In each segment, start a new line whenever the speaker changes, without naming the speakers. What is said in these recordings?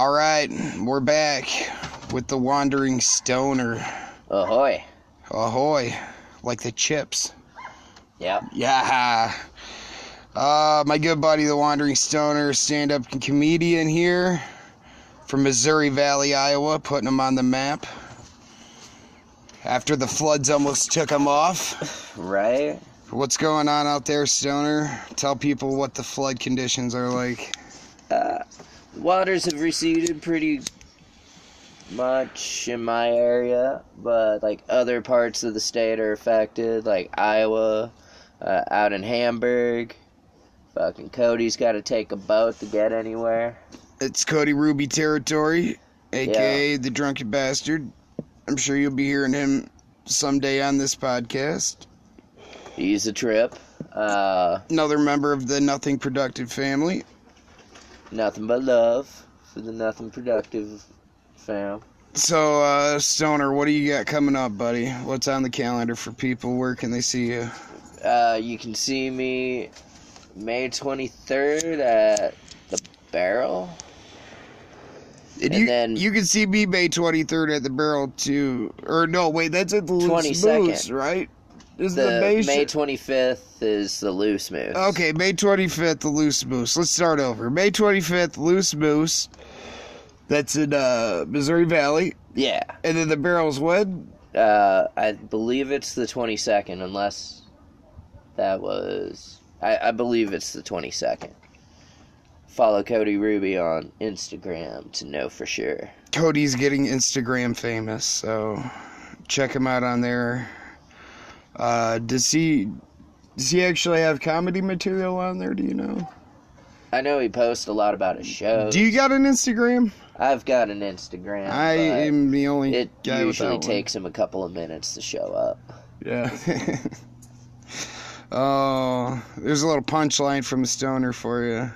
All right, we're back with the Wandering Stoner.
Ahoy.
Ahoy, like the chips.
Yep.
Yeah. Uh, my good buddy, the Wandering Stoner, stand up comedian here from Missouri Valley, Iowa, putting him on the map. After the floods almost took him off.
Right?
What's going on out there, Stoner? Tell people what the flood conditions are like.
Waters have receded pretty much in my area, but like other parts of the state are affected, like Iowa, uh, out in Hamburg. Fucking Cody's got to take a boat to get anywhere.
It's Cody Ruby territory, aka the Drunken Bastard. I'm sure you'll be hearing him someday on this podcast.
He's a trip. Uh,
Another member of the Nothing Productive family.
Nothing but love for the nothing productive fam.
So, uh, Stoner, what do you got coming up, buddy? What's on the calendar for people? Where can they see you?
Uh, you can see me May 23rd at the Barrel.
And you,
then-
you can see me May 23rd at the Barrel too. Or no, wait, that's at the
22nd.
Moose, right? Is
The,
the, May,
May 25th is the Loose Moose.
Okay, May 25th, the Loose Moose. Let's start over. May 25th, Loose Moose. That's in uh, Missouri Valley.
Yeah.
And then the Barrel's when?
Uh, I believe it's the 22nd, unless that was. I, I believe it's the 22nd. Follow Cody Ruby on Instagram to know for sure.
Cody's getting Instagram famous, so check him out on there. Uh, does he does he actually have comedy material on there? Do you know?
I know he posts a lot about his shows.
Do you got an Instagram?
I've got an Instagram.
I am the only
It
guy
usually takes him a couple of minutes to show up.
Yeah. oh, there's a little punchline from a stoner for you.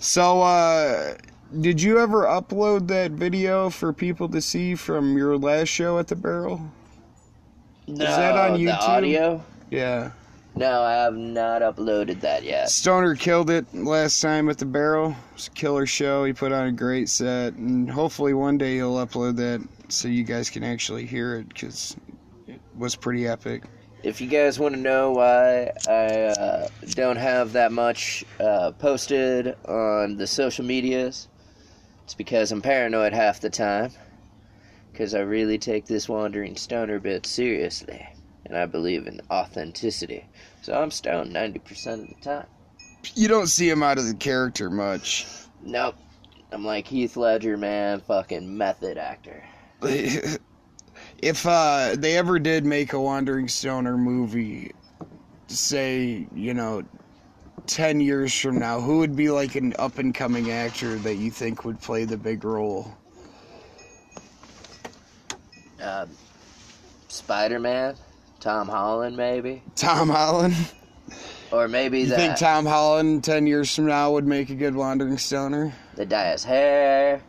So, uh, did you ever upload that video for people to see from your last show at the Barrel?
No,
that on YouTube?
The audio?
Yeah.
No, I have not uploaded that yet.
Stoner killed it last time at the Barrel. It was a killer show. He put on a great set, and hopefully one day he'll upload that so you guys can actually hear it because it was pretty epic.
If you guys want to know why I uh, don't have that much uh, posted on the social medias, it's because I'm paranoid half the time. Because I really take this wandering stoner bit seriously. And I believe in authenticity. So I'm stoned 90% of the time.
You don't see him out of the character much.
Nope. I'm like Heath Ledger, man. Fucking method actor.
if uh, they ever did make a Wandering Stoner movie, say, you know, 10 years from now, who would be like an up and coming actor that you think would play the big role?
Uh, Spider Man. Tom Holland, maybe.
Tom Holland?
Or maybe that
You
the,
think Tom Holland 10 years from now would make a good Wandering Stoner?
they dye his hair,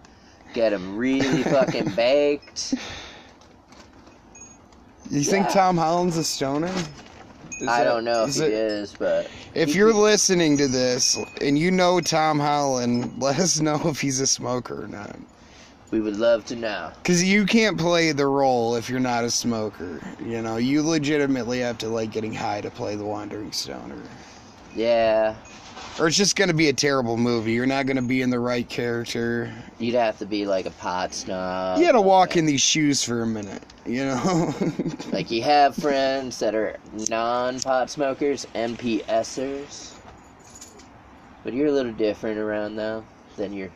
get him really fucking baked.
You think Tom Holland's a stoner? Is
I
that-
don't know if
is
he
it-
is, but
If you're
could-
listening to this and you know Tom Holland, let us know if he's a smoker or not.
We would love to know.
Because you can't play the role if you're not a smoker. You know, you legitimately have to like getting high to play the wandering stoner.
Yeah,
Or it's just gonna be a terrible movie. You're not gonna be in the right character.
you'd have to be like a pot snob.
You gotta walk in these shoes for a minute. You know.
Like you have friends that are non-pot smokers, MPSers, but you're a little different around them than your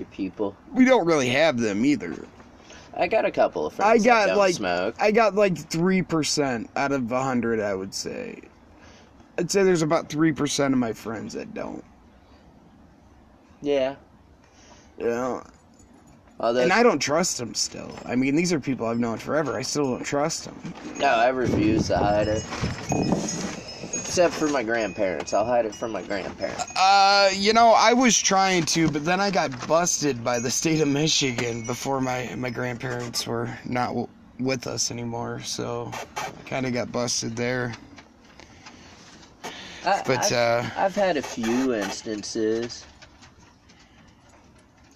your people.
we don't really have them either.
I got a couple of friends. I got,
like-
smoke.
I got like three percent out of a hundred. I would say. I'd say there's about three percent of my friends that don't.
Yeah,
You know,
although
and I don't trust them still. I mean, these are people I've known forever. I still don't trust them.
no, I refuse to hide it. Except for my grandparents, I'll hide it from my grandparents.
Uh, you know, I was trying to, but then I got busted by the state of Michigan before my my grandparents were not w- with us anymore. So, kind of got busted there.
I,
But
I've,
uh,
I've had a few instances.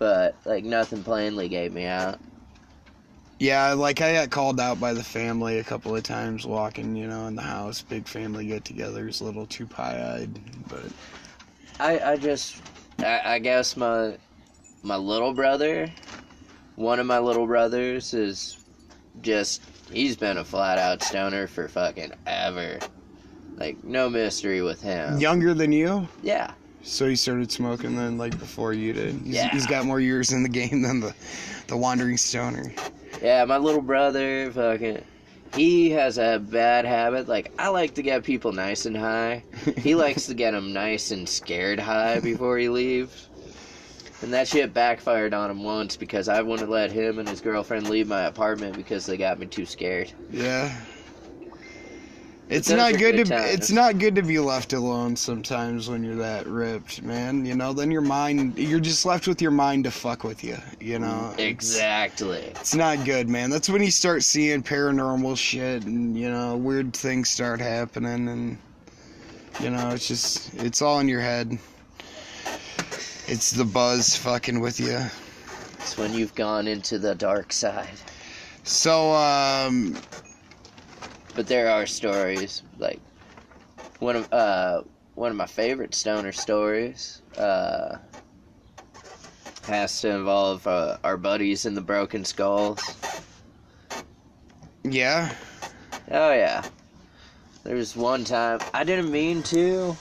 but like nothing plainly gave me out.
Yeah, like I got called out by the family a couple of times walking, you know, in the house. Big family get-togethers, a little too pie-eyed, but
I I just I, I guess my my little brother, one of my little brothers is just he's been a flat out stoner for fucking ever. Like no mystery with him.
younger than you.
Yeah.
So he started smoking then, like before you did. He's,
Yeah.
he's got more years in the game than the the wandering stoner.
Yeah, my little brother fucking he has a bad habit. Like I like to get people nice and high. He likes to get them nice and scared high before he leaves. And that shit backfired on him once because I wouldn't let him and his girlfriend leave my apartment because they got me too scared.
Yeah. It's not good
good
to
times.
it's not good to be left alone sometimes when you're that ripped, man. You know, then your mind you're just left with your mind to fuck with you, you know. It's-
Exactly.
It's not good, man. That's when you start seeing paranormal shit and, you know, weird things start happening and you know, it's just it's all in your head. It's the buzz fucking with you.
It's when you've gone into the dark side.
So um
But there are stories like one of uh one of my favorite stoner stories uh has to involve uh, our buddies in the Broken Skulls.
yeah.
Oh yeah. There was one time I didn't mean to,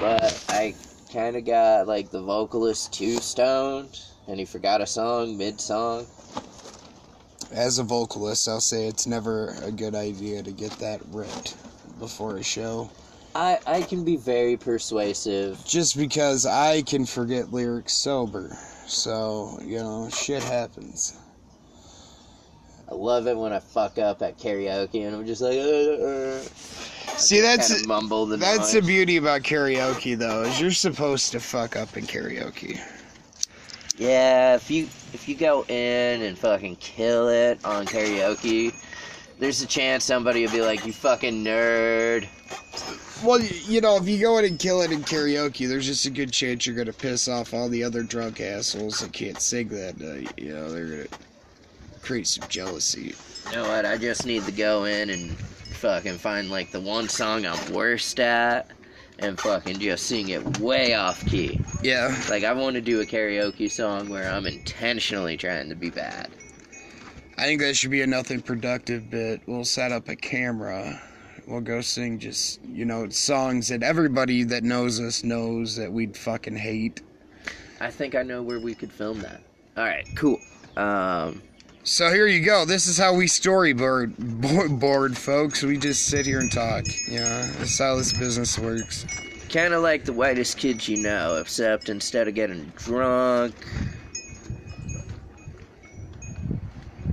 but I kind of got like the vocalist too stoned, and he forgot a song mid song.
As a vocalist, I'll say it's never a good idea to get that ripped before a show.
I I can be very persuasive.
Just because I can forget lyrics sober. So, you know, shit happens.
I love it when I fuck up at karaoke and I'm just like, uh, uh.
See, that's
kind of mumble the
that's the beauty about karaoke though, is you're supposed to fuck up in karaoke.
Yeah, if you if you go in and fucking kill it on karaoke, there's a chance somebody will be like, "You fucking nerd."
Well, you know, if you go in and kill it in karaoke, there's just a good chance you're gonna piss off all the other drunk assholes that can't sing that night. You know, they're gonna create some jealousy.
You know what? I just need to go in and fucking find like the one song I'm worst at and fucking just sing it way off key.
Yeah.
Like I want to do a karaoke song where I'm intentionally trying to be bad.
I think that should be a nothing productive bit. We'll set up a camera. We'll go sing just, you know, songs that everybody that knows us knows that we'd fucking hate.
I think I know where we could film that. All right, cool. Um,
So here you go. This is how we storyboard board, board folks. We just sit here and talk. Yeah, that's how this business works.
kind of like the whitest kids you know, except instead of getting drunk,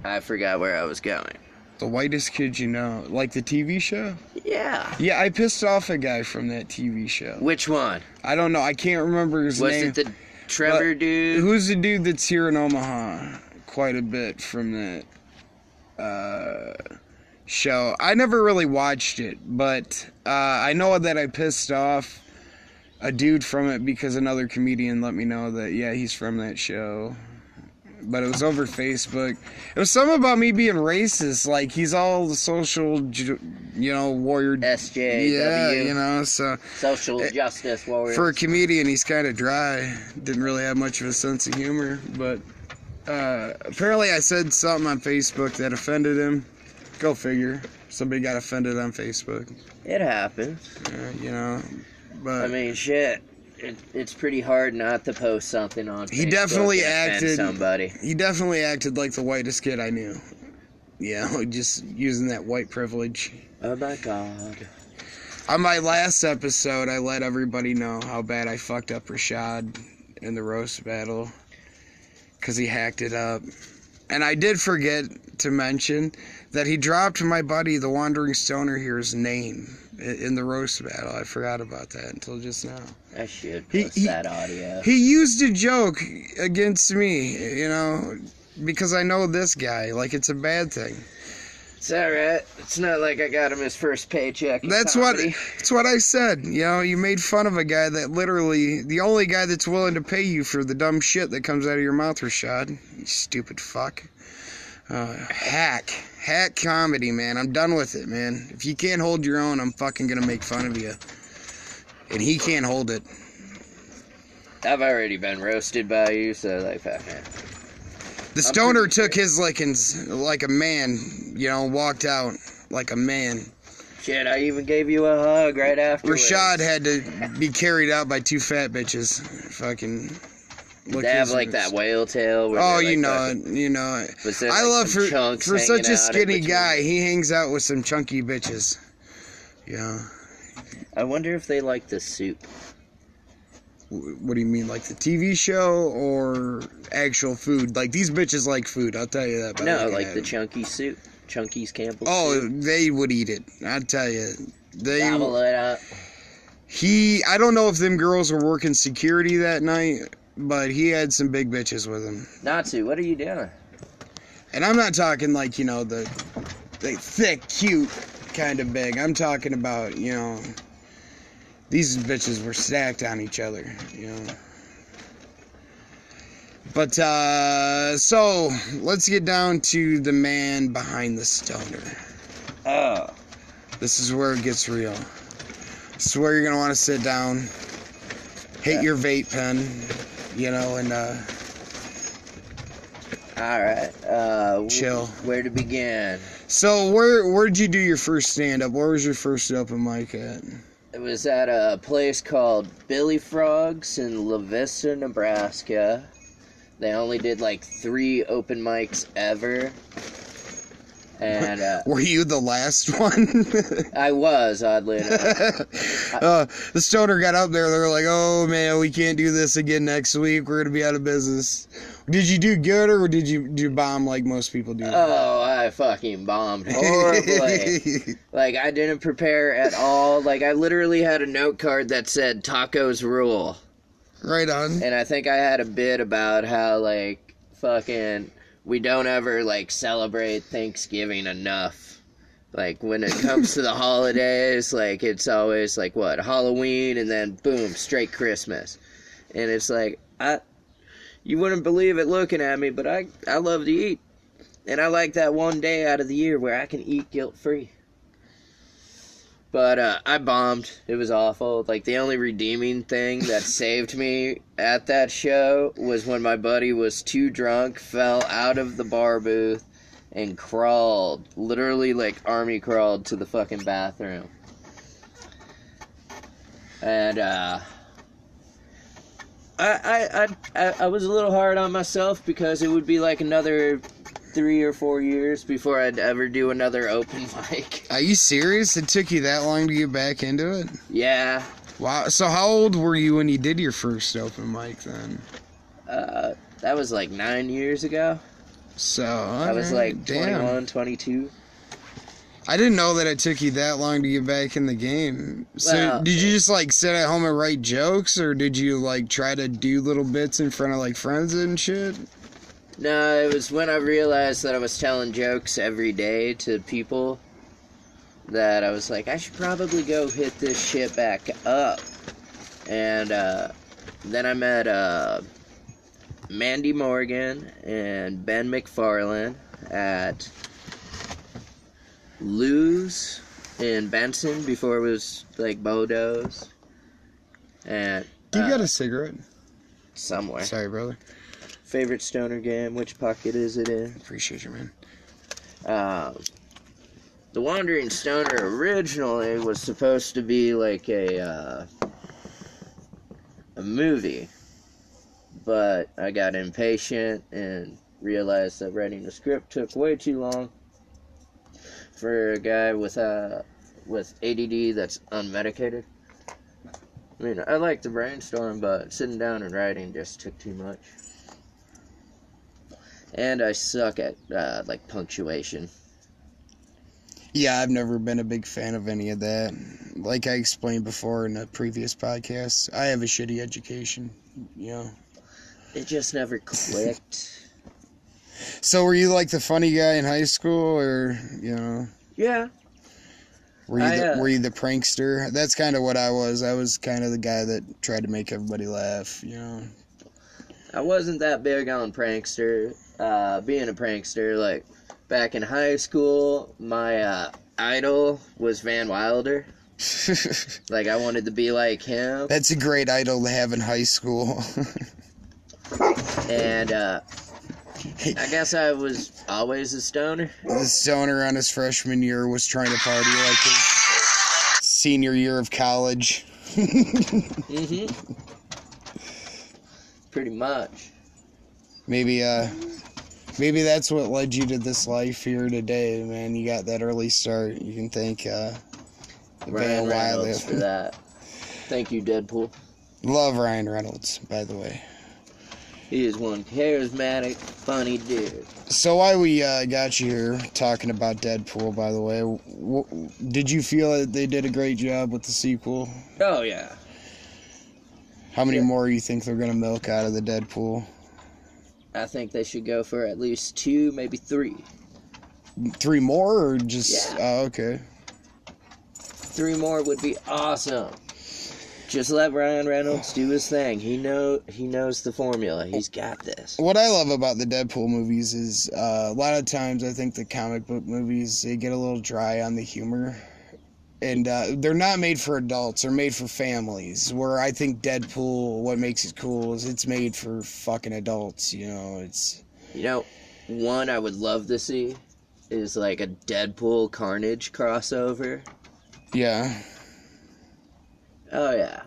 I forgot where I was going.
The whitest kids you know, like the TV show.
Yeah.
Yeah, I pissed off a guy from that TV show.
Which one?
I don't know. I can't remember his
Was
name.
it the Trevor dude?
Who's the dude that's here in Omaha? Quite a bit from that uh, show. I never really watched it, but uh, I know that I pissed off a dude from it because another comedian let me know that yeah he's from that show. But it was over Facebook. It was something about me being racist. Like he's all the social, you know, warrior.
SJW.
Yeah, you know. So
Social
Eh,
Justice Warrior.
for a comedian, he's kind of dry. Didn't really have much of a sense of humor, but uh, apparently I said something on Facebook that offended him. Go figure. Somebody got offended on Facebook.
it happens.
Uh, you know, but
I mean, shit. It, it's pretty hard not to post something on.
He
Facebook
definitely acted-
somebody.
he definitely acted like the whitest kid I knew. Yeah, just using that white privilege.
Oh my god.
On my last episode, I let everybody know how bad I fucked up Rashad in the roast battle because he hacked it up. And I did forget to mention that he dropped my buddy, the Wandering Stoner here's name in the roast battle. I forgot about that until just now.
I should
He- he-
that audio.
He used a joke against me, you know, because I know this guy. Like, it's a bad thing.
It's alright. It's not like I got him his first paycheck.
That's what that's what I said. You know, you made fun of a guy that literally the only guy that's willing to pay you for the dumb shit that comes out of your mouth, Rashad. You stupid fuck. Uh, hack, hack comedy, man. I'm done with it, man. If you can't hold your own, I'm fucking gonna make fun of you. And he can't hold it.
I've already been roasted by you, so like, fuck.
The stoner took his lickings like a man, you know, walked out like a man.
Shit, I even gave you a hug right after.
Rashad had to be carried out by two fat bitches. Fucking. look
They have like
ribs.
that whale tail. Where
Oh,
they're,
you
like,
know it. You know it. I
like,
love for for such a skinny guy. He hangs out with some chunky bitches. Yeah.
I wonder if they like the soup.
What do you mean, like the TV show or actual food? Like these bitches like food. I'll tell you that. by
No, like the chunky soup. Chunky's Campbell.
Oh,
soup.
they would eat it. I'll tell you. They.
Gobble it up.
He. I don't know if them girls were working security that night, but he had some big bitches with him.
Natsu, what are you doing?
And I'm not talking like, you know, the, the thick, cute kind of big. I'm talking about, you know, these bitches were stacked on each other, you know. But, uh, so, let's get down to the man behind the stoner.
Oh.
This is where it gets real. This is where you're to want to sit down, hit your vape pen, you know, and, uh,
All right. Uh,
Chill.
Where to begin?
so where, where'd you do your first stand up? Where was your first open mic at?
It was at a place called Billy Frogs in La Vista, Nebraska. They only did like three open mics ever. And uh,
Were you the last one?
I was, oddly enough.
uh, the stoner got up there. They were like, "Oh man, we can't do this again next week. We're gonna be out of business." Did you do good or did you do bomb like most people do?
Oh, fucking bombed horribly. like, I didn't prepare at all. Like, I literally had a note card that said tacos rule.
right on.
And I think I had a bit about how, like, fucking, we don't ever, like, celebrate Thanksgiving enough. Like, when it comes to the holidays, like, it's always, like, what, Halloween, and then, boom, straight Christmas. And it's like, I, you wouldn't believe it looking at me, but I, I love to eat. And I like that one day out of the year where I can eat guilt free. But uh, I bombed. It was awful. Like the only redeeming thing that saved me at that show was when my buddy was too drunk, fell out of the bar booth, and crawled, literally like army crawled to the fucking bathroom. And uh, I, I I I I was a little hard on myself because it would be like another three or four years before I'd ever do another open mic.
Are you serious? It took you that long to get back into it?
Yeah.
Wow. So how old were you when you did your first open mic then?
Uh, that was like nine years ago.
So
I was like
damn.
21, 22.
I didn't know that it took you that long to get back in the game. So
Well-
did you just like sit at home and write jokes, or did you like try to do little bits in front of like friends and shit?
No, it was when I realized that I was telling jokes every day to people that I was like, I should probably go hit this shit back up. And uh, then I met uh, Mandy Morgan and Ben McFarlane at Lou's in Benson before it was like Bodo's. And
You
uh,
got a cigarette?
somewhere.
Sorry, brother.
Favorite stoner game? Which pocket is it in?
Appreciate you, man.
Um, the Wandering Stoner originally was supposed to be like a uh, a movie, but I got impatient and realized that writing the script took way too long for a guy with uh, with ADD that's unmedicated. I mean, I like to brainstorm, but sitting down and writing just took too much. And I suck at uh, like punctuation.
Yeah, I've never been a big fan of any of that. Like I explained before in a previous podcast, I have a shitty education. You know.
It just never clicked.
So were you like the funny guy in high school, or you know,
Yeah.
were you
I,
the,
uh,
were you the prankster? That's kind of what I was. I was kind of the guy that tried to make everybody laugh. You know.
I wasn't that big on prankster. Uh, being a prankster, like back in high school, my uh, idol was Van Wilder. Like I wanted to be like him,
That's a great idol to have in high school.
and uh, I guess I was always a stoner.
the stoner on his freshman year was trying to party like his senior year of college.
Mm-hmm. Pretty much.
Maybe uh maybe that's what led you to this life here today, man. You got that early start. You can thank uh
Ryan Reynolds for that. Thank you, Deadpool.
Love Ryan Reynolds, by the way.
He is one charismatic, funny dude.
So why we uh, got you here talking about Deadpool, by the way? W- did you feel that they did a great job with the sequel?
Oh yeah.
How many
Yeah.
more you think they're gonna milk out of the Deadpool?
I think they should go for at least two, maybe three.
Three more, or just?
Yeah.
Oh, okay.
Three more would be awesome. Just let Ryan Reynolds do his thing. He know he knows the formula. He's got this.
What I love about the Deadpool movies is uh, a lot of times I think the comic book movies they get a little dry on the humor, and uh, they're not made for adults. They're made for families. Where I think Deadpool, what makes it cool is it's made for fucking adults. You know, it's
You know, one I would love to see is like a Deadpool Carnage crossover.
yeah.
Oh yeah.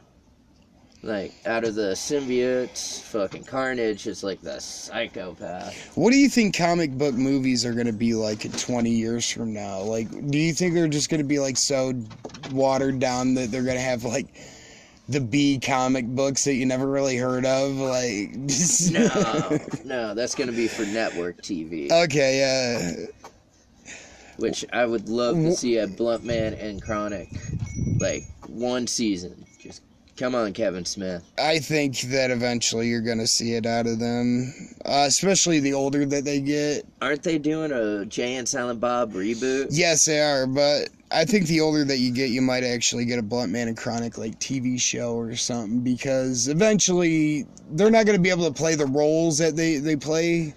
Like out of the symbiotes, fucking Carnage is like the psychopath.
What do you think comic book movies are going to be like in 20 years from now? Like, do you think they're just going to be like so watered down that they're going to have like the B comic books that you never really heard of? Like,
No, no, that's gonna be for network TV.
okay, yeah.
Which I would love to see a Bluntman and Chronic, like one season. Come on, Kevin Smith.
I think that eventually you're going to see it out of them, uh, especially the older that they get.
Aren't they doing a Jay and Silent Bob reboot?
Yes, they are, but I think the older that you get, you might actually get a Bluntman and Chronic like TV show or something because eventually they're not going to be able to play the roles that they they play.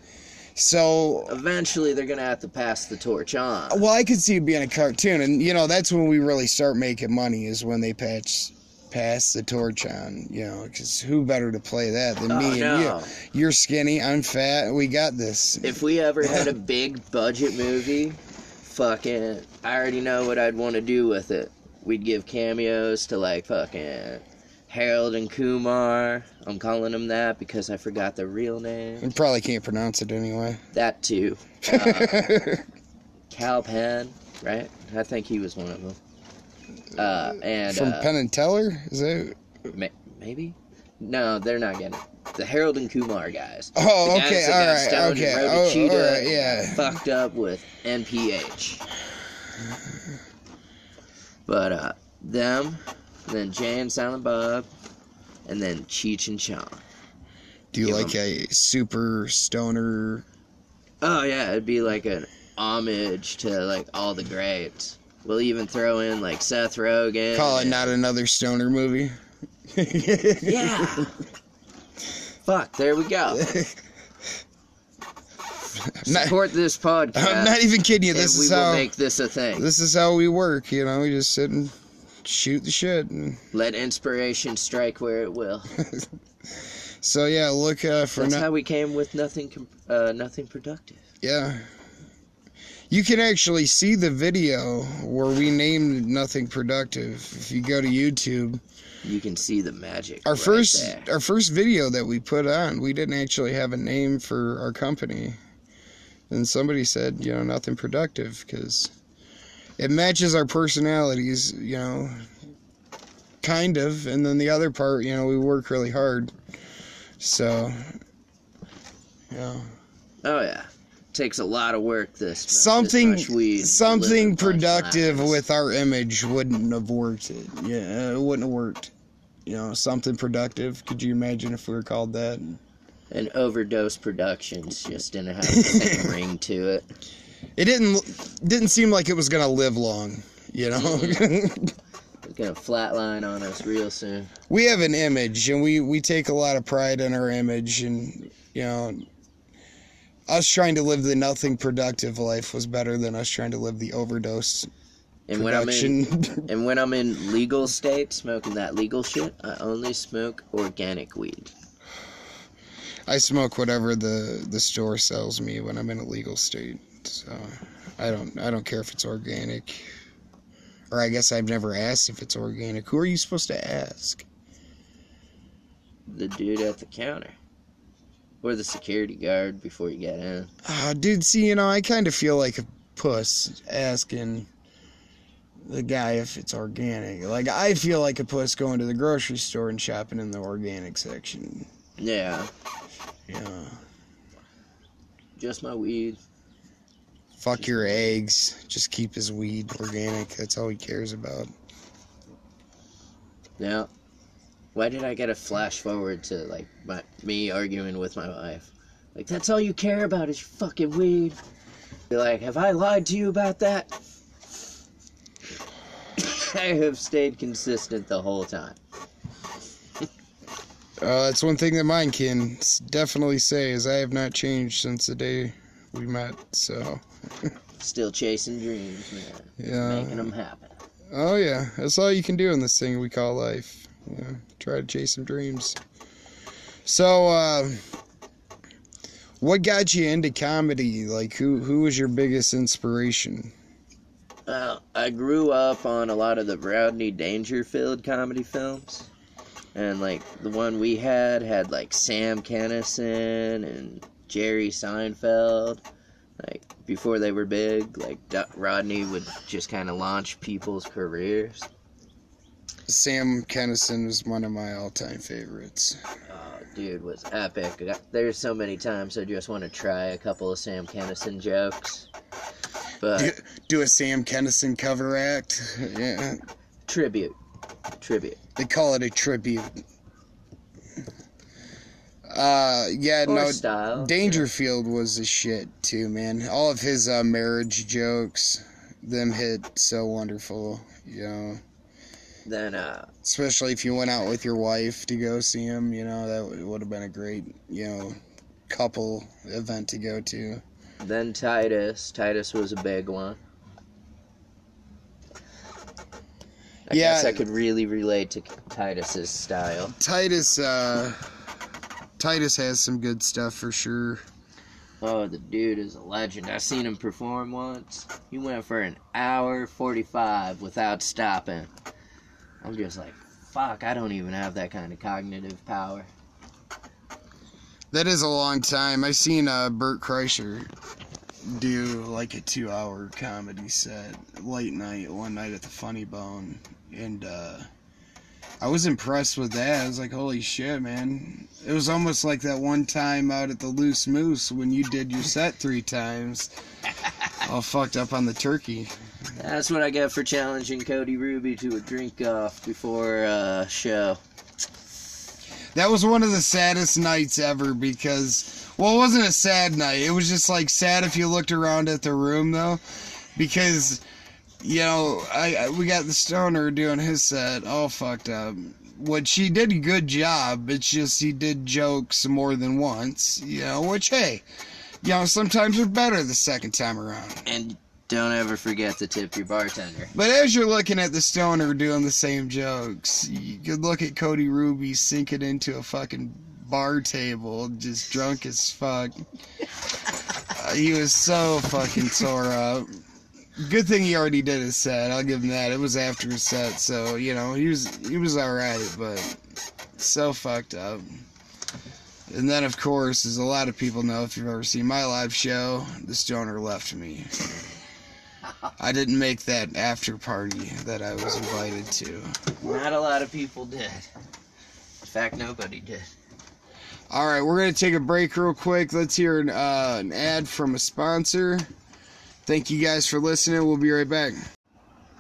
So,
Eventually, they're gonna have to pass the torch on.
well, I could see it being a cartoon, and you know that's when we really start making money is when they patch pass the torch on. You know, because who better to play that than
Oh,
me and
no.
you? You're skinny, I'm fat. We got this.
If we ever had a big budget movie, fucking, I already know what I'd want to do with it. We'd give cameos to like fucking Harold and Kumar. I'm calling them that because I forgot their real name.
I probably can't pronounce it anyway.
That too. Uh, Kal Penn, right? I think he was one of them. Uh, and
From
uh,
Penn and Teller, is that?
ma- maybe? No, they're not getting it. The Harold and Kumar guys.
Oh,
The guys
okay,
that
all
got
right, okay,
and
oh,
cheetah
all right, yeah.
Fucked up with NPH. But uh, them, then Jay and Silent Bob, and then Cheech and Chong.
Do you
Give
like a super stoner?
Oh yeah, it'd be like an homage to like all the greats. We'll even throw in like Seth Rogen.
Call it not another stoner movie.
Yeah. Fuck, there we go.
Not-
Support this podcast.
I'm not even kidding you. This
we
is
will
how
make this a thing.
this is how we work. You know, we just sit and shoot the shit. And
Let inspiration strike where it will.
so yeah, look uh, for now.
That's
no-
how we came with nothing, uh, nothing productive.
yeah. You can actually see the video where we named nothing productive if you go to YouTube.
You can see the magic.
Our
right
first
there.
our first video that we put on, we didn't actually have a name for our company. And somebody said, you know, nothing productive because it matches our personalities, you know, kind of. And then the other part, you know, we work really hard. So, yeah.
Oh yeah, takes a lot of work. This this
Something
much weed,
something productive with our image wouldn't have worked. It. Yeah, it wouldn't have worked. You know, something productive. Could you imagine if we were called that?
And overdose productions just didn't have the ring to it.
It didn't didn't seem like it was gonna live long, you know. Mm-hmm.
It's gonna flatline on us real soon.
we have an image, and we we take a lot of pride in our image, and you know, us trying to live the nothing productive life was better than us trying to live the overdose
And when I'm in and when I'm in legal state smoking that legal shit, I only smoke organic weed.
I smoke whatever the the store sells me when I'm in a legal state. So I don't I don't care if it's organic. Or I guess I've never asked if it's organic. Who are you supposed to ask?
The dude at the counter. Or the security guard before you get in.
Ah, dude, see, you know, I kind of feel like a puss asking the guy if it's organic. Like I feel like a puss going to the grocery store and shopping in the organic section.
Yeah.
Yeah.
Just my weed.
Fuck your eggs. Just keep his weed organic. That's all he cares about.
Now, why did I get a flash forward to like my me arguing with my wife? Like that's all you care about is your fucking weed. Be like, have I lied to you about that? I have stayed consistent the whole time.
Uh, that's one thing that mine can definitely say is I have not changed since the day we met. So
Still chasing dreams, man.
yeah.
Making them happen.
Oh yeah, that's all you can do in this thing we call life. Try to chase some dreams. So, uh, what got you into comedy? Like, who who was your biggest inspiration?
Well, I grew up on a lot of the Rodney Dangerfield comedy films. And, like, the one we had had, like, Sam Kinison and Jerry Seinfeld. Like, before they were big, like, Rodney would just kind of launch people's careers.
Sam Kinison was one of my all-time favorites.
Oh, dude, was epic. There's so many times I just want to try a couple of Sam Kinison jokes. But,
Do a Sam Kinison cover act. Yeah,
tribute. Tribute.
they call it a tribute. Uh, yeah,
Or
no,
style.
Dangerfield was a shit too, man. All of his uh, marriage jokes, them hit so wonderful, you know.
Then, uh,
Especially if you went out with your wife to go see him, you know, that would have been a great, you know, couple event to go to.
Then Titus. Titus was a big one. I
Yeah.
guess I could really relate to Titus's style.
Titus, uh, Titus has some good stuff for sure.
Oh, the dude is a legend. I seen him perform once. He went for an hour 45 without stopping. I'm just like, fuck, I don't even have that kind of cognitive power.
That is a long time. I've seen uh, Bert Kreischer do like a two-hour comedy set late night one night at the Funny Bone, and uh, I was impressed with that. I was like, "Holy shit, man!" It was almost like that one time out at the Loose Moose when you did your set three times, all fucked up on the turkey.
That's what I get for challenging Cody Ruby to a drink off before a show.
That was one of the saddest nights ever because, well, it wasn't a sad night. It was just like sad if you looked around at the room though, because, you know, I, I we got the stoner doing his set all fucked up. Which he did a good job. It's just he did jokes more than once, you know. Which hey, you know, sometimes they're better the second time around.
And don't ever forget to tip your bartender.
But as you're looking at the stoner doing the same jokes, you could look at Cody Ruby sinking into a fucking bar table, just drunk as fuck. Uh, he was so fucking sore up. Good thing he already did his set. I'll give him that. It was after his set, so you know he was he was all right, but so fucked up. And then, of course, as a lot of people know, if you've ever seen my live show, the stoner left me. I didn't make that after party that I was invited to.
Not a lot of people did. In fact, nobody did.
All right, we're gonna take a break real quick. Let's hear an, uh, an ad from a sponsor. Thank you guys for listening. We'll be right back.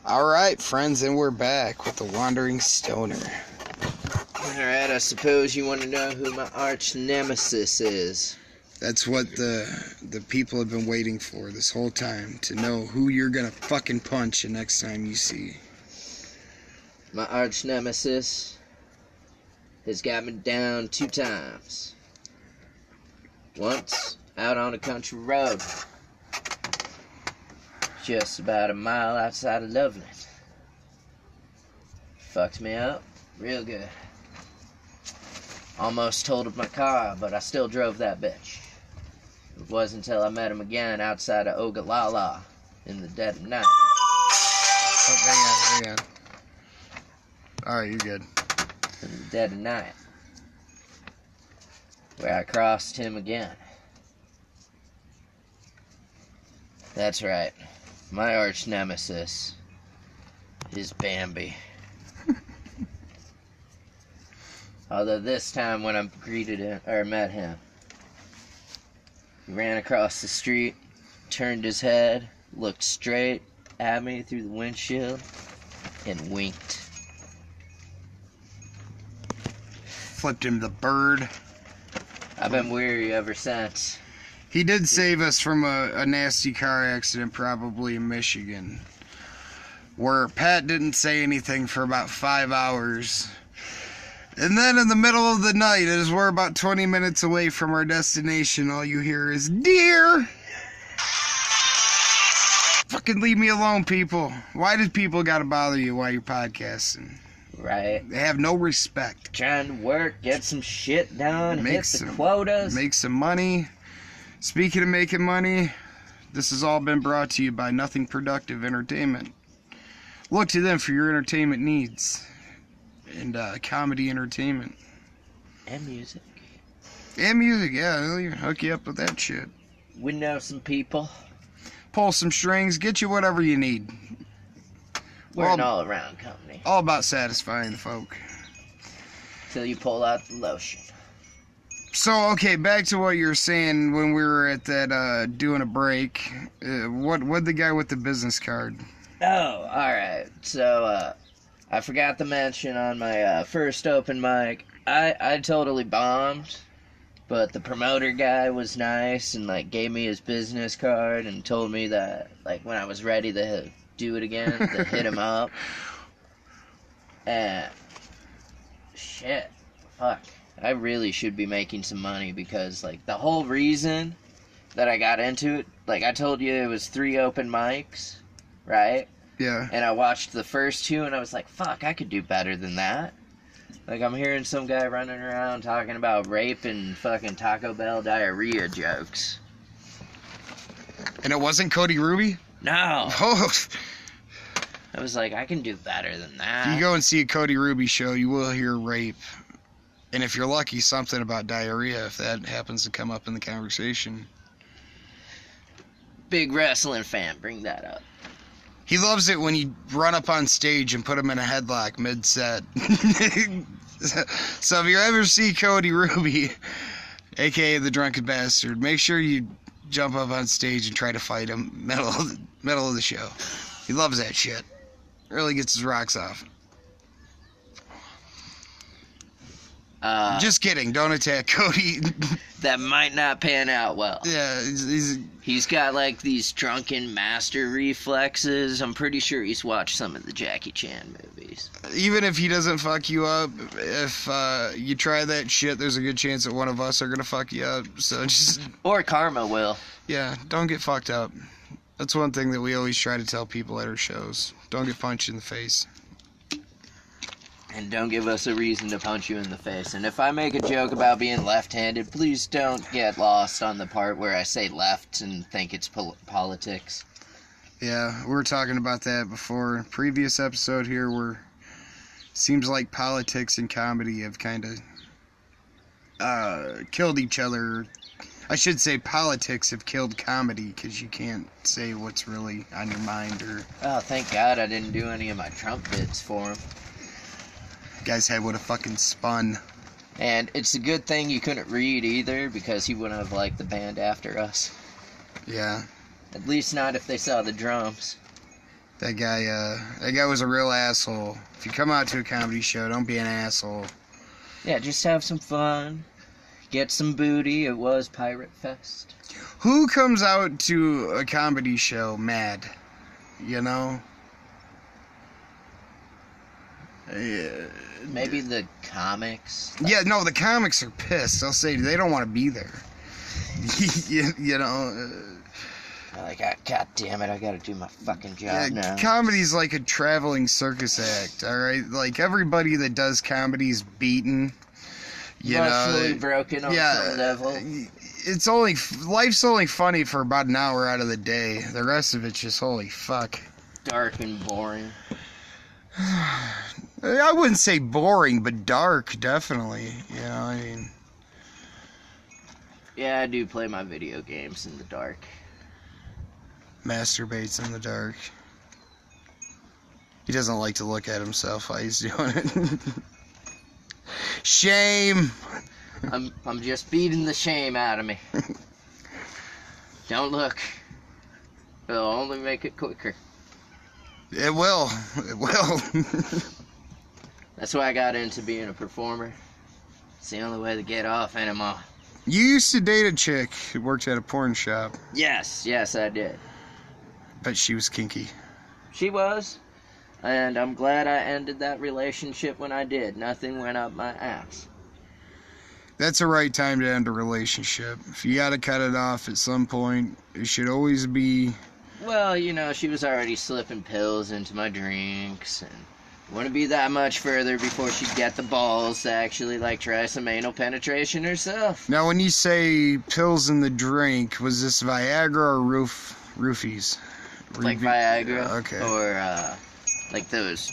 All right, friends, and we're back with the Wandering Stoner.
Alright, I suppose you want to know who my arch nemesis is.
That's what the the people have been waiting for this whole time to know who you're gonna fucking punch the next time you see.
My arch nemesis has got me down two times. Once out on a country road, just about a mile outside of Loveland. Fucked me up real good. Almost totaled my car, but I still drove that bitch. It wasn't until I met him again outside of Ogallala in the dead of night.
Oh, hang on, hang on. Alright, you're good.
in the dead of night, where I crossed him again. That's right, my arch nemesis is Bambi. Although this time when I greeted him or met him, ran across the street, turned his head, looked straight at me through the windshield, and winked.
Flipped him the bird.
I've been weary ever since.
He did save us from a, a nasty car accident, probably in Michigan, where Pat didn't say anything for about five hours. And then in the middle of the night, as we're about 20 minutes away from our destination, all you hear is, Deer! Fucking leave me alone, people. Why did people gotta bother you while you're podcasting?
Right.
They have no respect.
Trying to work, get some shit done,
Make
hit the
some-
quotas.
Make some money. Speaking of making money, this has all been brought to you by Nothing Productive Entertainment. Look to them for your entertainment needs and uh, comedy entertainment
and music.
and music. Yeah, they'll even hook you up with that shit.
We know some people.
Pull some strings, get you whatever you need.
We're
Well-
an all around company.
All about satisfying the folk.
Till you pull out the lotion.
So okay, back to what you were saying when we were at that uh, doing a break. Uh, what what the guy with the business card?
Oh, alright. So, uh, I forgot to mention on my uh, first open mic, I, I totally bombed. But the promoter guy was nice and, like, gave me his business card and told me that, like, when I was ready to do it again, to hit him up. And, shit. Fuck. I really should be making some money because, like, the whole reason that I got into it, like, I told you it was three open mics, right?
Yeah.
And I watched the first two and I was like, fuck, I could do better than that. Like, I'm hearing some guy running around talking about rape and fucking Taco Bell diarrhea jokes.
And it wasn't Cody Ruby?
No!
Oh,
I was like, I can do better than that.
if
that.
you go and see a Cody Ruby show, you will hear rape. And if you're lucky, something about diarrhea if that happens to come up in the conversation.
Big wrestling fan, bring that up.
He loves it when you run up on stage and put him in a headlock mid set. so if you ever see Cody Ruby, aka the drunken bastard, make sure you jump up on stage and try to fight him middle of the, middle of the show. He loves that shit. Really gets his rocks off.
Uh,
Just kidding. Don't attack Cody.
that might not pan out well.
yeah, he's, he's
He's got like these drunken master reflexes. I'm pretty sure he's watched some of the Jackie Chan movies.
even if he doesn't fuck you up, if uh, you try that shit, there's a good chance that one of us are gonna fuck you up. So just
Or Karma will.
yeah, don't get fucked up. That's one thing that we always try to tell people at our shows. Don't get punched in the face.
And don't give us a reason to punch you in the face. And if I make a joke about being left handed, please don't get lost on the part where I say left and think it's pol- politics.
Yeah, we were talking about that before. Previous episode here, where seems like politics and comedy have kind of uh, killed each other. I should say politics have killed comedy because you can't say what's really on your mind or
Oh, thank God I didn't do any of my Trump bits for him.
Guy's head would have fucking spun.
And it's a good thing you couldn't read either because he wouldn't have liked the band after us.
Yeah,
At least not if they saw the drums.
that guy. Uh, that guy was a real asshole. If you come out to a comedy show, don't be an asshole.
Yeah, just have some fun. Get some booty. It was Pirate Fest.
Who comes out to a comedy show mad? You know? Yeah.
Maybe the comics.
Yeah, no, the comics are pissed. They'll say they don't want to be there. you, you know, uh,
Like, ah, God damn it, I gotta do my fucking job
yeah,
now.
comedy's like a traveling circus act, all right? Like everybody that does comedy's beaten. You
Emotionally
know,
broken on
yeah,
some level.
it's only life's only funny for about an hour out of the day. The rest of it's just holy fuck.
Dark and boring.
I wouldn't say boring, but dark, definitely. You know, I mean,
Yeah, I do play my video games in the dark.
masturbates in the dark. He doesn't like to look at himself while he's doing it. Shame.
I'm I'm just beating the shame out of me. Don't look. It'll only make it quicker.
It will. It will.
That's why I got into being a performer. It's the only way to get off anymore.
you used to date a chick who worked at a porn shop,
Yes, yes, I did.
but she was kinky.
She was. And I'm glad I ended that relationship when I did. Nothing went up my ass.
That's the right time to end a relationship. If you gotta cut it off at some point, it should always be
Well, you know, she was already slipping pills into my drinks and wouldn't be that much further before she'd get the balls to actually like try some anal penetration herself.
Now, when you say pills in the drink, was this Viagra or roof roofies?
Like Viagra.
Okay.
Or uh like those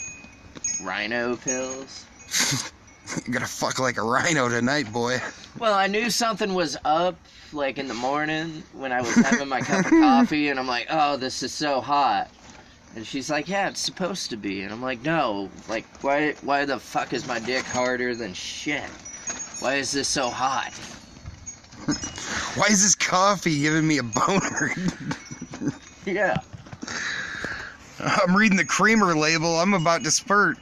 rhino pills.
you gotta fuck like a rhino tonight, boy.
Well, I knew something was up, like in the morning when I was having my cup of coffee, and I'm like, oh, this is so hot. And she's like, yeah, it's supposed to be. And I'm like, no, like, why, why the fuck is my dick harder than shit? Why is this so hot?
Why is this coffee giving me a boner?
Yeah.
I'm reading the creamer label. I'm about to spurt.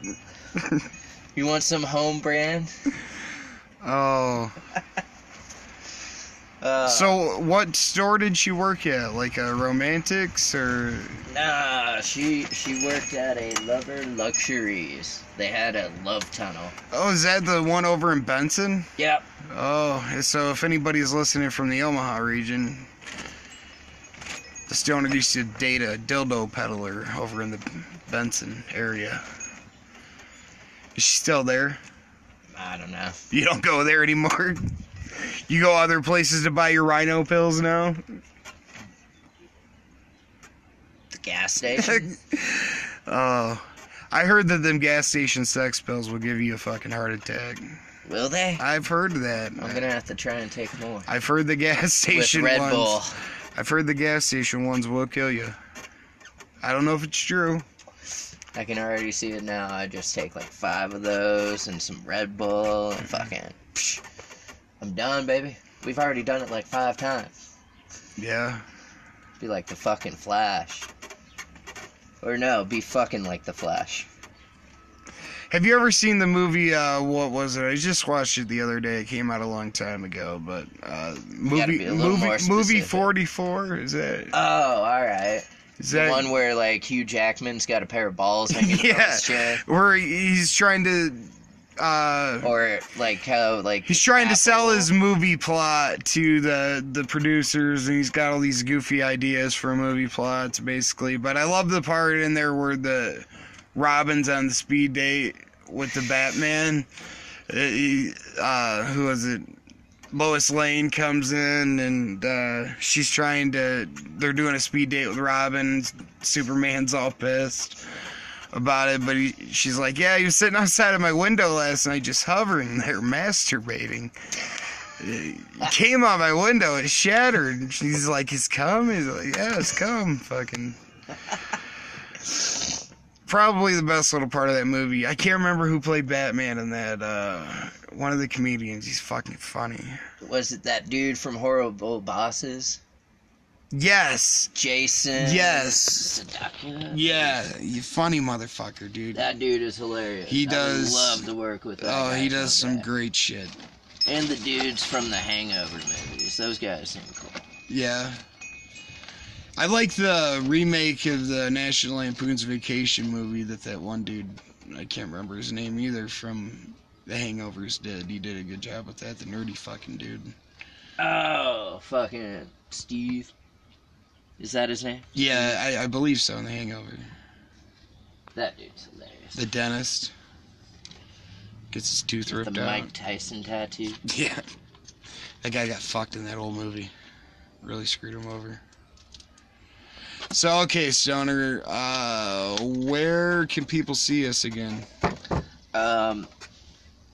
You want some home brand?
Oh.
Uh,
So, what store did she work at? Like a Romantix or?
nah, she she worked at a Lover Luxuries. They had a love tunnel.
Oh, is that the one over in Benson?
Yep.
Oh, so if anybody's listening from the Omaha region, the stoner used to date a dildo peddler over in the Benson area. Is she still there?
I don't know.
You don't go there anymore. You go other places to buy your rhino pills now.
The gas station.
Oh, I heard that them gas station sex pills will give you a fucking heart attack.
Will they?
I've heard that.
I'm gonna have to try and take more.
I've heard the gas station With
Red
ones.
Bull.
I've heard the gas station ones will kill you. I don't know if it's true.
I can already see it now. I just take like five of those and some Red Bull and fucking. Psh, I'm done, baby. We've already done it like five times.
Yeah.
Be like the fucking Flash. Or no, be fucking like the Flash.
Have you ever seen the movie? Uh, what was it? I just watched it the other day. It came out a long time ago, but uh, movie
be a little
movie movie forty four. Is it?
Oh, alright.
is
The
that
one where like Hugh Jackman's got a pair of balls hanging from
Yeah.
his chin.
where he's trying to uh,
Or like how like
he's trying to sell his movie plot to the the producers, and he's got all these goofy ideas for movie plots, basically. But I love the part in there where the Robin's on the speed date with the Batman. Uh, uh, who was it? Lois Lane comes in and uh, she's trying to. They're doing a speed date with Robin. Superman's all pissed about it, but he, she's like, "Yeah, was sitting outside of my window last night, just hovering there, masturbating." He came on my window, it shattered. She's like, "It's come." He's like, "Yeah, it's come." Fucking. Probably the best little part of that movie. I can't remember who played Batman in that. Uh, one of the comedians. He's fucking funny.
Was it that dude from Horrible Bosses?
Yes.
Jason.
Yes.
Sudeikis.
Yeah, you funny motherfucker, dude.
That dude is hilarious.
He
I
does-
love to work with that.
Oh,
guy
he does some
someday.
great shit.
And the dudes from the Hangover movies. Those guys seem cool.
Yeah. I like the remake of the National Lampoon's Vacation movie that that one dude, I can't remember his name either, from The Hangovers did. He did a good job with that. The nerdy fucking dude.
Oh, fucking Steve. Is that his name?
Yeah, I, I believe so in The Hangover.
That dude's hilarious.
The dentist gets his tooth
With
ripped
the
out.
Mike Tyson tattoo.
Yeah. That guy got fucked in that old movie. Really screwed him over. So okay, Stoner, uh where can people see us again?
Um,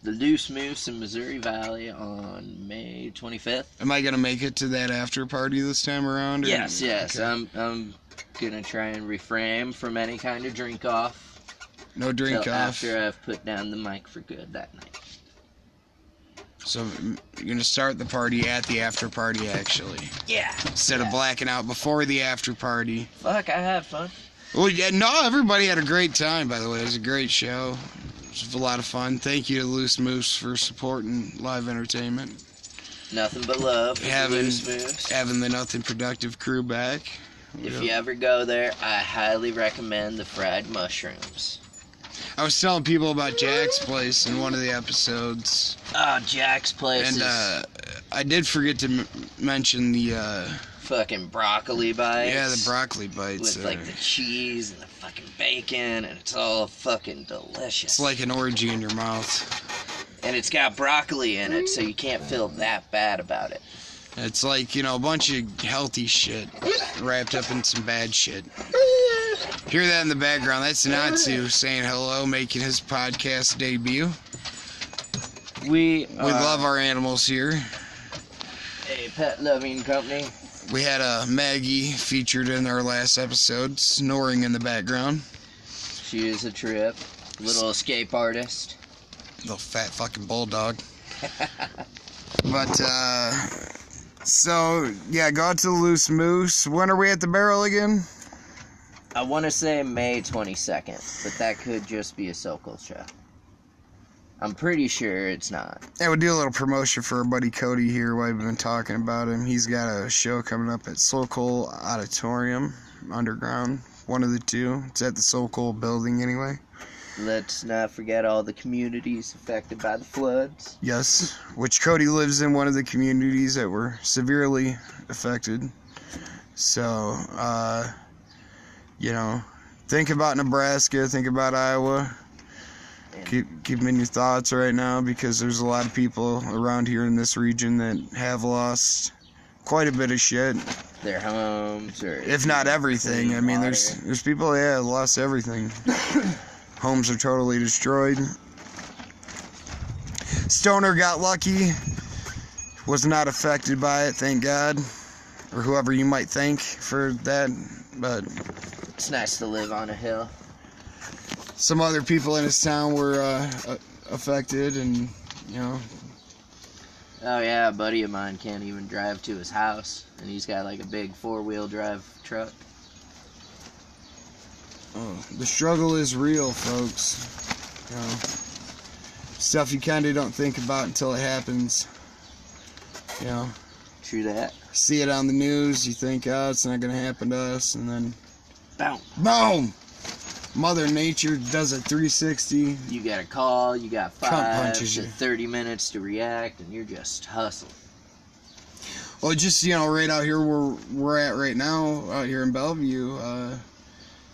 the Loose Moose in Missouri Valley on May 25th.
Am I gonna make it to that after party this time around? or-
Yes, yes.
Okay.
I'm, I'm gonna try and refrain from any kind of drink off
no drink
till
off.
after I've put down the mic for good that night.
So mm, you're gonna start the party at the after party actually.
Yeah.
Instead of blacking out before the after party.
Fuck, I had fun.
Well, yeah, no, everybody had a great time. By the way, it was a great show. It was a lot of fun. Thank you to Loose Moose for supporting live entertainment,
Nothing but love. for the
Having-
Loose Moose.
having the Nothing Productive crew back.
If you ever go there, I highly recommend the fried mushrooms.
I was telling people about Jack's place in one of the episodes,
Oh, Jack's place
and uh, I did forget to m- mention the uh,
fucking broccoli bites.
yeah the broccoli bites.
with
uh,
like the cheese and the fucking bacon, and it's all fucking delicious.
it's like an orgy in your mouth.
and it's got broccoli in it, so you can't feel that bad about it.
It's like you know a bunch of healthy shit wrapped up in some bad shit. Hear that in the background? That's Natsu saying hello, making his podcast debut.
We
We love our animals here.
a pet loving company.
We had a Maggie featured in our last episode, snoring in the background.
She is a trip. Little escape artist.
Little fat fucking bulldog. but uh so yeah, got to the loose moose. When are we at the barrel again?
I want to say May 22nd, but that could just be a Sokol show. I'm pretty sure it's not.
Yeah, we'll do a little promotion for our buddy Cody here while we've been talking about him. He's got a show coming up at Sokol Auditorium, underground. One of the two. It's at the Sokol building anyway.
Let's not forget all the communities affected by the floods.
Yes, which Cody lives in one of the communities that were severely affected. So, uh, you know, think about Nebraska, think about Iowa. Keep keep in your thoughts right now because there's a lot of people around here in this region that have lost quite a bit of shit,
Their homes, or
if not everything. I mean, there's there's people yeah lost everything. Homes are totally destroyed. Stoner got lucky. Was not affected by it, thank God. Or whoever you might thank for that. But
It's nice to live on a hill.
Some other people in his town were uh, affected, and you know,
Oh yeah, a buddy of mine can't even drive to his house, and he's got like a big four-wheel drive truck.
oh, the struggle is real, folks. You know, stuff you kind of don't think about until it happens. You know,
True that.
see it on the news, you think, oh, it's not gonna happen to us, and then
Boom.
boom, Mother Nature does a 360.
You got a call. You got five
punches
to
you.
thirty minutes to react, and you're just hustling.
Well, just you know, right out here where we're at right now, out here in Bellevue, uh,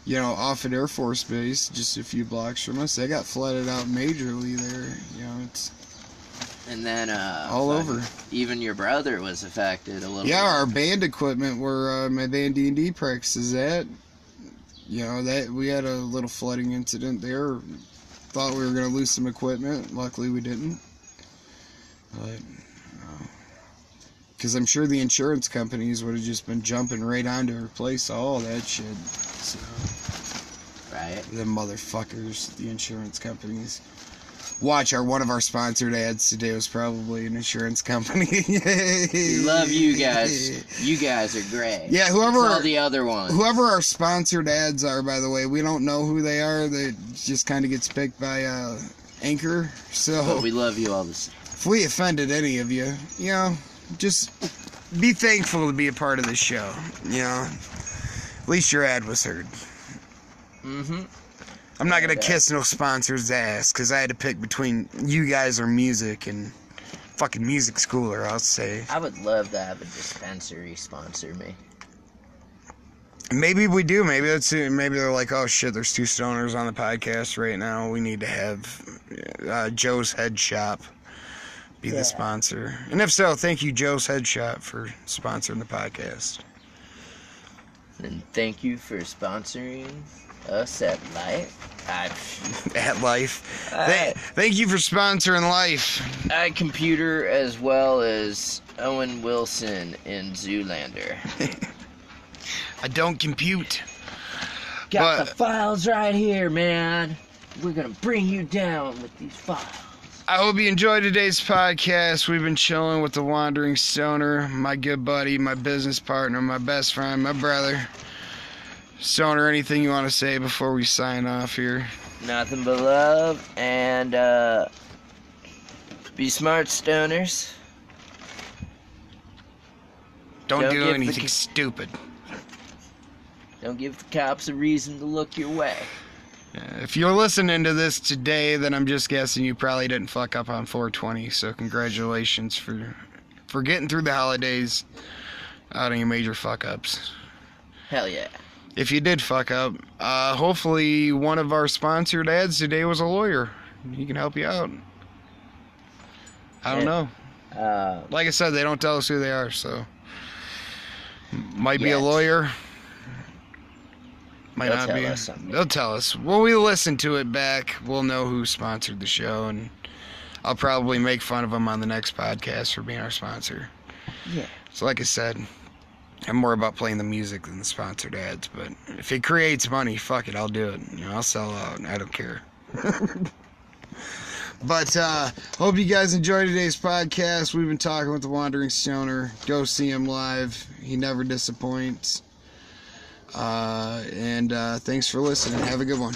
you know, Offutt Air Force Base, just a few blocks from us, they got flooded out majorly there. You know, it's
And then uh,
all over.
Even your brother was affected a little.
Yeah,
bit.
our band equipment where uh, my band D and D practice is at. You know that we had a little flooding incident there. Thought we were gonna lose some equipment. Luckily, we didn't. But uh, because I'm sure the insurance companies would have just been jumping right on to replace all that shit. So
right.
the motherfuckers, the insurance companies. Watch our one of our sponsored ads today was probably an insurance company.
We love you guys. You guys are great.
Yeah, whoever
the other ones.
whoever our sponsored ads are, by the way, we don't know who they are. They just kind of gets picked by uh, Anchor. So
But we love you all the same.
if we offended any of you, you know, just be thankful to be a part of this show. You know, at least your ad was heard.
Mm-hmm.
I'm not gonna kiss no sponsor's ass because I had to pick between you guys or music and fucking music's cooler. I'll say
I would love to have a dispensary sponsor me.
maybe we do. Maybe that's it. maybe they're like, oh shit, there's two stoners on the podcast right now. We need to have uh, Joe's Head Shop be
Yeah.
the sponsor. And if so, thank you, Joe's Head Shop, for sponsoring the podcast.
And thank you for sponsoring us at life. I,
At Life.
I,
Th- thank you for sponsoring Life.
I computer as well as Owen Wilson in Zoolander.
I don't compute.
Got
But-
the files right here, man. We're gonna bring you down with these files.
I hope you enjoyed today's podcast. We've been chilling with the Wandering Stoner, my good buddy, my business partner, my best friend, my brother. Stoner, anything you want to say before we sign off here?
Nothing but love and uh, be smart, stoners.
Don't,
Don't
do
give the
anything stupid.
Don't give the cops a reason to look your way.
If you're listening to this today, then I'm just guessing you probably didn't fuck up on 420. So congratulations for for getting through the holidays out any major fuck ups.
Hell yeah.
If you did fuck up, uh, hopefully one of our sponsored ads today was a lawyer. He can help you out. I don't
Yeah.
know.
Uh,
Like I said, they don't tell us who they are, so might be a lawyer. Might
They'll
not
tell
be.
us someday.
They'll tell us when we listen to it back. We'll know who sponsored the show, and I'll probably make fun of them on the next podcast for being our sponsor.
Yeah.
So, like I said, I'm more about playing the music than the sponsored ads. But if it creates money, fuck it, I'll do it. You know, I'll sell out. I don't care. but uh hope you guys enjoyed today's podcast. We've been talking with the Wandering Stoner. Go see him live. He never disappoints. Uh, and uh, thanks for listening. Have a good one.